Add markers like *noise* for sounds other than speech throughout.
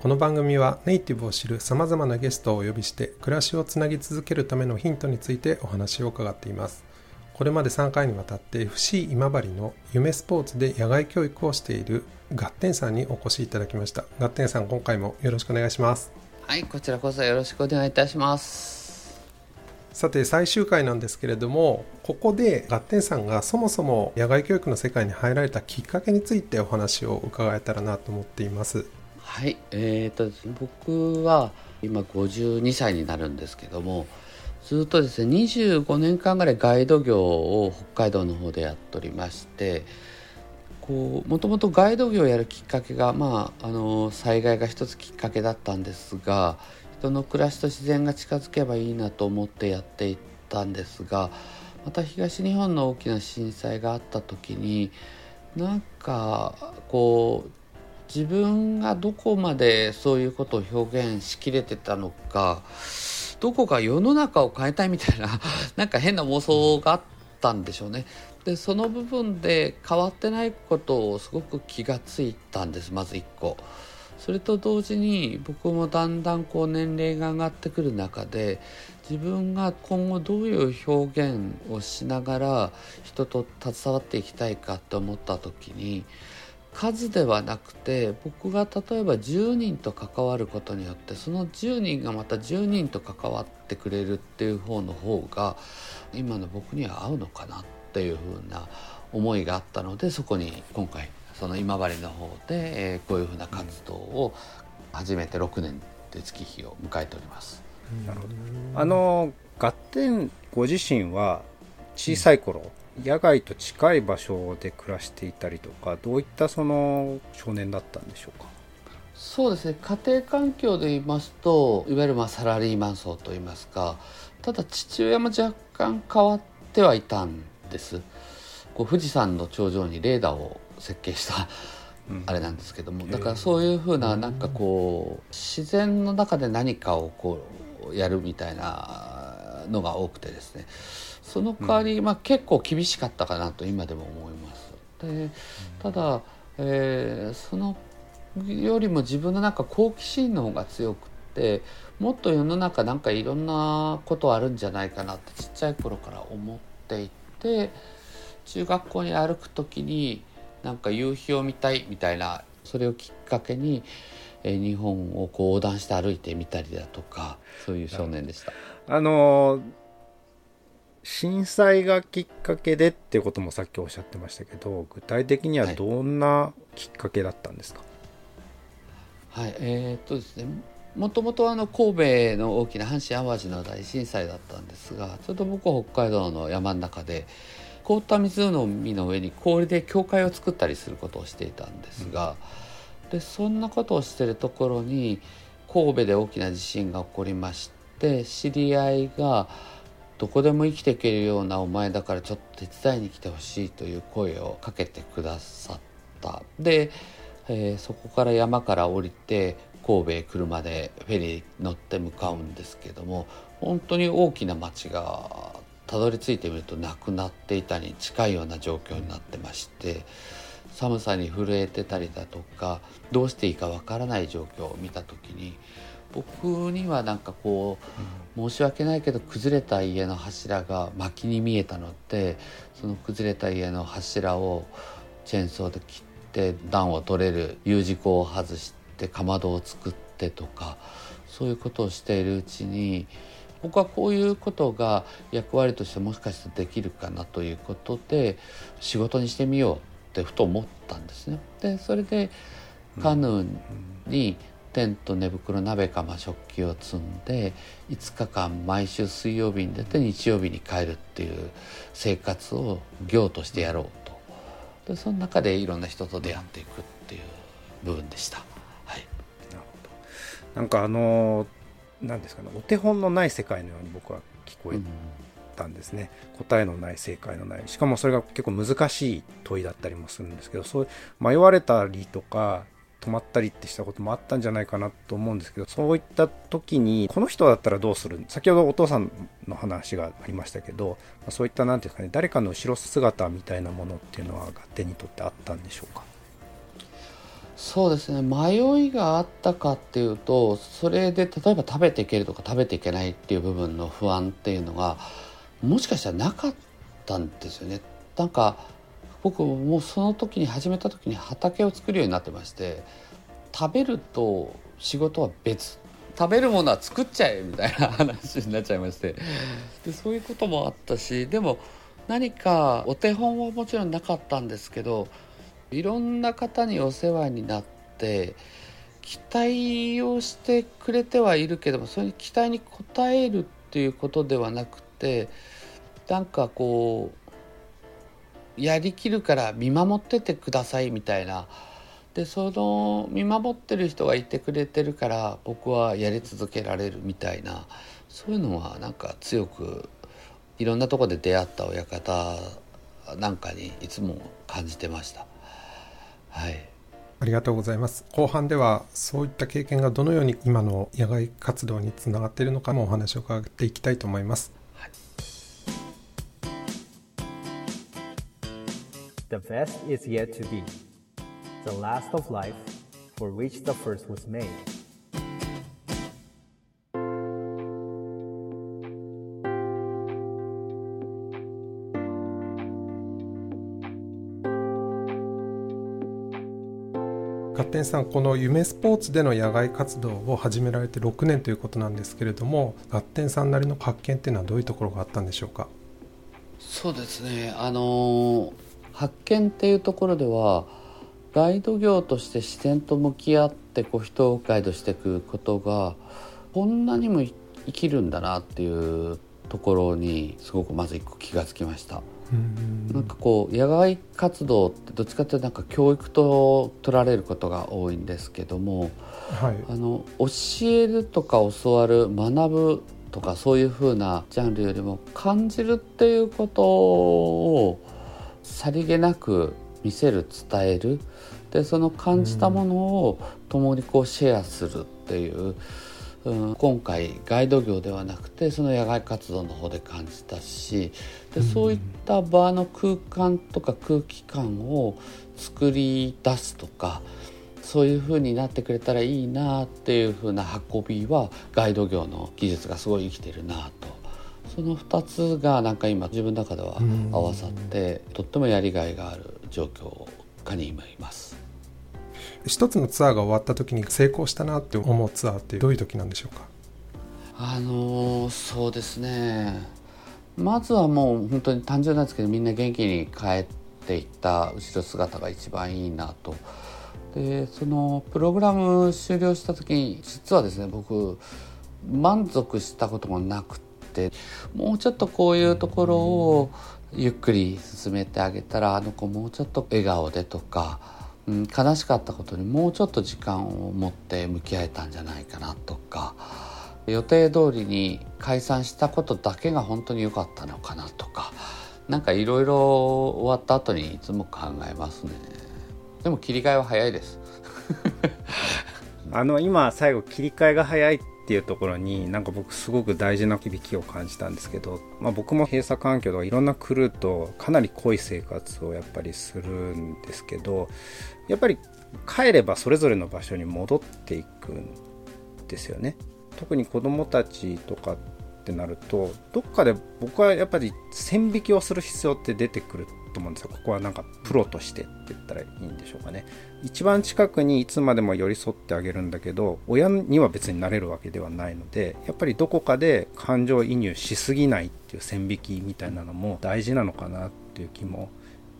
この番組はネイティブを知るさまざまなゲストをお呼びして暮らしをつなぎ続けるためのヒントについてお話を伺っています。これまで3回にわたって FC 今治の夢スポーツで野外教育をしているガッテンさんにお越しいただきました。ガッテンさん今回もよろしくお願いします。はい、こちらこそよろしくお願いいたします。さて最終回なんですけれどもここでガッテンさんがそもそも野外教育の世界に入られたきっかけについてお話を伺えたらなと思っていますはい、えーとですね僕は今52歳になるんですけども、ずっとですね25年間ぐらいガイド業を北海道の方でやっておりまして、もともとガイド業をやるきっかけがまああの災害が一つきっかけだったんですが、人の暮らしと自然が近づけばいいなと思ってやっていったんですが、また東日本の大きな震災があった時になんかこう自分がどこまでそういうことを表現しきれてたのかどこか世の中を変えたいみたいな *laughs* なんか変な妄想があったんでしょうね。でその部分で変わってないことをすごく気がついたんですまず一個。それと同時に僕もだんだんこう年齢が上がってくる中で自分が今後どういう表現をしながら人と携わっていきたいかって思った時に数ではなくて僕が例えば10人と関わることによってその10人がまた10人と関わってくれるっていう方の方が今の僕には合うのかなっていうふうな思いがあったのでそこに今回その今治の方で、えーこういうふうな活動を始めて6年で月日を迎えております。なるほどあのガッテンご自身は小さい頃、野外と近い場所で暮らしていたりとかどういったその少年だったんでしょうか？そうですね。家庭環境で言いますといわゆるまあサラリーマン層といいますかただ父親も若干変わってはいたんです。こう富士山の頂上にレーダーを設計したうん。あれなんですけどもだからそういうふうななんかこう自然の中で何かをこうやるみたいなのが多くてですねその代わり、まあ、結構厳しかったかなと今でも思います。でただ、えーそのよりも自分の中好奇心の方が強くってもっと世の中なんかいろんなことあるんじゃないかなってちっちゃい頃から思っていて中学校に歩く時になんか夕日を見たいみたいなそれをきっかけに、えー日本をこう横断して歩いてみたりだとかそういう少年でした。あの震災がきっかけでっていうこともさっきおっしゃってましたけど具体的にはどんなきっかけだったんですか、はい、えーっとですね。もともとあの神戸の大きな阪神・淡路の大震災だったんですがちょうど僕は北海道の山の中で凍った湖の上に氷で教会を作ったりすることをしていたんですが、でそんなことをしてるところに神戸で大きな地震が起こりまして知り合いがどこでも生きていけるようなお前だからちょっと手伝いに来てほしいという声をかけてくださった。でえーそこから山から降りて神戸へ車でフェリーに乗って向かうんですけども本当に大きな町がたどり着いてみるとなくなっていたに近いような状況になってまして寒さに震えてたりだとかどうしていいかわからない状況を見た時に僕にはなんかこう申し訳ないけど崩れた家の柱が薪に見えたのでその崩れた家の柱をチェーンソーで切って暖を取れる U 字工を外してかまどを作ってとかそういうことをしているうちに僕はこういうことが役割としてもしかしてできるかなということで仕事にしてみようってふと思ったんですね。でそれでカヌーにテント寝袋鍋釜食器を積んで5日間毎週水曜日に出て日曜日に帰るっていう生活を業としてやろうと。でその中でいろんな人と出会っていくっていう部分でした。はい、なるほど。なんかあの何ですかねお手本のない世界のように僕は聞こえったんですね。答えのない正解のない。しかもそれが結構難しい問いだったりもするんですけどそう迷われたりとか止まったりってしたこともあったんじゃないかなと思うんですけどそういった時にこの人だったらどうする？先ほどお父さんの話がありましたけどそういった何て言うんですかね誰かの後ろ姿みたいなものっていうのは合点にとってあったんでしょうか？そうですね。迷いがあったかっていうとそれで例えば食べていけるとか食べていけないっていう部分の不安っていうのがもしかしたらなかったんですよね。なんか僕もその時に始めた時に畑を作るようになってまして食べると仕事は別。食べるものは作っちゃえみたいな話になっちゃいまして。でそういうこともあったしでも何かお手本はもちろんなかったんですけどいろんな方にお世話になって期待をしてくれてはいるけどもそれに期待に応えるっていうことではなくてなんかこうやりきるから見守っててくださいみたいな。でその見守ってる人がいてくれてるから僕はやり続けられるみたいな。そういうのはなんか強くいろんなとこで出会った親方なんかにいつも感じてました。はい。ありがとうございます。後半ではそういった経験がどのように今の野外活動につながっているのかもお話を伺っていきたいと思います、The best is yet to be. The last of life for which the first was made. 天さんこの夢スポーツでの野外活動を始められて6年ということなんですけれどもガッテンさんなりの発見っていうのはどういうところがあったんでしょうか？そうですね。あの発見っていうところではガイド業として自然と向き合ってこう人をガイドしていくことがこんなにも生きるんだなっていうところにすごくまず一個気がつきました。なんかこう野外活動ってどっちかっていうとなんか教育と取られることが多いんですけども、はい、あの教えるとか教わる学ぶとかそういうふうなジャンルよりも感じるっていうことをさりげなく見せる伝えるでその感じたものを共にこうシェアするっていう。うん、今回ガイド業ではなくてその野外活動の方で感じたしでそういった場の空間とか空気感を作り出すとかそういう風になってくれたらいいなっていう風な運びはガイド業の技術がすごい生きてるなとその2つがなんか今自分の中では合わさってとってもやりがいがある状況下に今います。一つのツアーが終わった時に成功したなって思うツアーってどういう時なんでしょうか？あのー、そうですねまずはもう本当に単純なんですけどみんな元気に帰っていった後ろ姿が一番いいなと。でそのプログラム終了した時に実はですね僕満足したことがなくってもうちょっとこういうところをゆっくり進めてあげたらあの子もうちょっと笑顔でとかうん、悲しかったことにもうちょっと時間を持って向き合えたんじゃないかなとか予定通りに解散したことだけが本当に良かったのかなとか何かいろいろ終わった後にいつも考えますね。でも切り替えは早いです。*laughs* あの今最後切り替えが早いっっていうところになんか僕すごく大事な響きを感じたんですけど、まあ、僕も閉鎖環境とかいろんなクルーとかなり濃い生活をやっぱりするんですけどやっぱり帰ればそれぞれの場所に戻っていくんですよね。特に子供たちとかってなるとどっかで僕はやっぱり線引きをする必要って出てくると思うんですよ。ここはなんかプロとしてって言ったらいいんでしょうかね。一番近くにいつまでも寄り添ってあげるんだけど親には別になれるわけではないのでやっぱりどこかで感情移入しすぎないっていう線引きみたいなのも大事なのかなっていう気も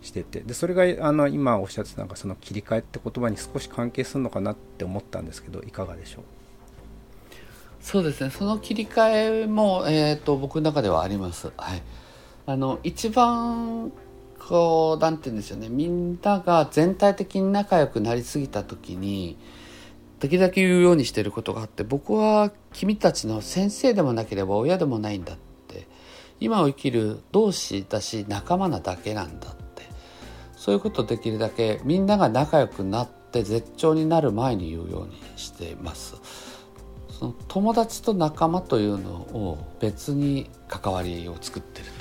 してて。でそれがあの今おっしゃってたなんかその切り替えって言葉に少し関係するのかなって思ったんですけどいかがでしょう？そうですね。その切り替えも、えーと、僕の中ではあります。はい、あの一番こうなんて言うんですよね。みんなが全体的に仲良くなりすぎた時に時々言うようにしてることがあって僕は君たちの先生でもなければ親でもないんだって。今を生きる同志だし仲間なだけなんだって。そういうことできるだけみんなが仲良くなって絶頂になる前に言うようにしています。その友達と仲間というのを別に関わりを作ってる。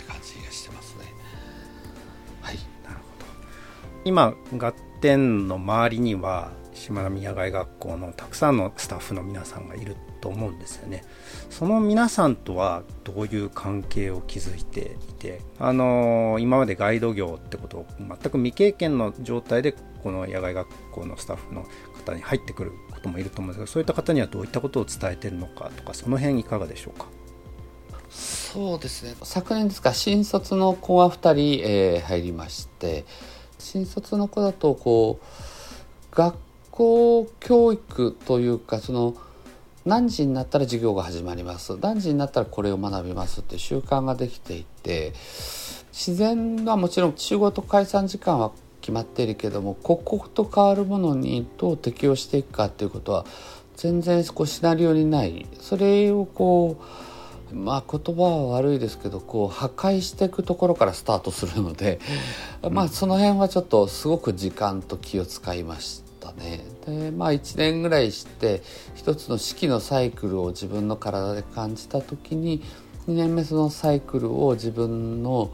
今ガッテンの周りにはしまなみ野外学校のたくさんのスタッフの皆さんがいると思うんですよね。その皆さんとはどういう関係を築いていてあのー今までガイド業ってことを全く未経験の状態でこの野外学校のスタッフの方に入ってくることもいると思うんですけどそういった方にはどういったことを伝えてるのかとかその辺いかがでしょうか？そうですね。昨年ですか新卒の子が2人、えー入りまして新卒の子だとこう学校教育というかその何時になったら授業が始まります。何時になったらこれを学びますって習慣ができていて自然はもちろん仕事解散時間は決まっているけども刻々と変わるものにどう適応していくかっていうことは全然こうシナリオにない。それをこうまあ言葉は悪いですけどこう破壊していくところからスタートするので、まあその辺はちょっとすごく時間と気を使いましたね。でまあ1年ぐらいして一つの四季のサイクルを自分の体で感じた時に2年目そのサイクルを自分の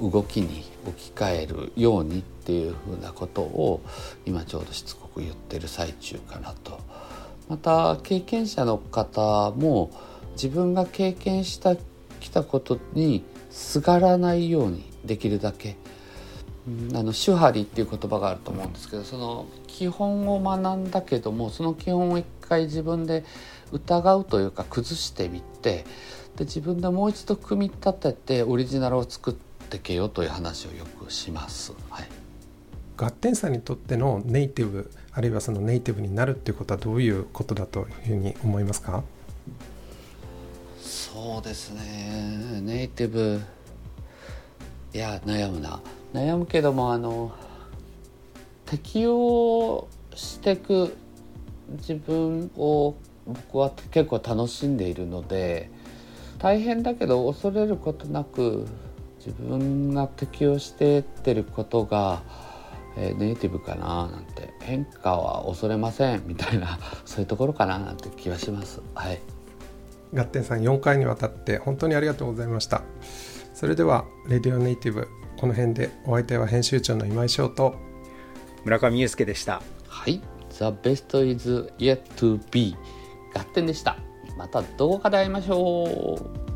動きに置き換えるようにっていうふうなことを今ちょうどしつこく言ってる最中かなと。また経験者の方も自分が経験したきたことにすがらないようにできるだけ。うんあの手張りっていう言葉があると思うんですけどその基本を学んだけどもその基本を一回自分で疑うというか崩してみてで自分でもう一度組み立ててオリジナルを作ってけよという話をよくします。はい。ガッテンさんにとってのネイティブあるいはそのネイティブになるっていうことはどういうことだというふうに思いますか？そうですね。ネイティブ。いや悩むな。悩むけどもあの適応していく自分を僕は結構楽しんでいるので大変だけど恐れることなく自分が適応してってることが、えーネイティブかななんて。変化は恐れません。みたいなそういうところかななんて気はします。はい。ガッテンさん4回にわたって本当にありがとうございましたそれでは「レディオネイティブ」この辺でお相手は編集長の今井翔と村上裕介でしたはい。The best is yet to be. 合点でした。またどこかで会いましょう。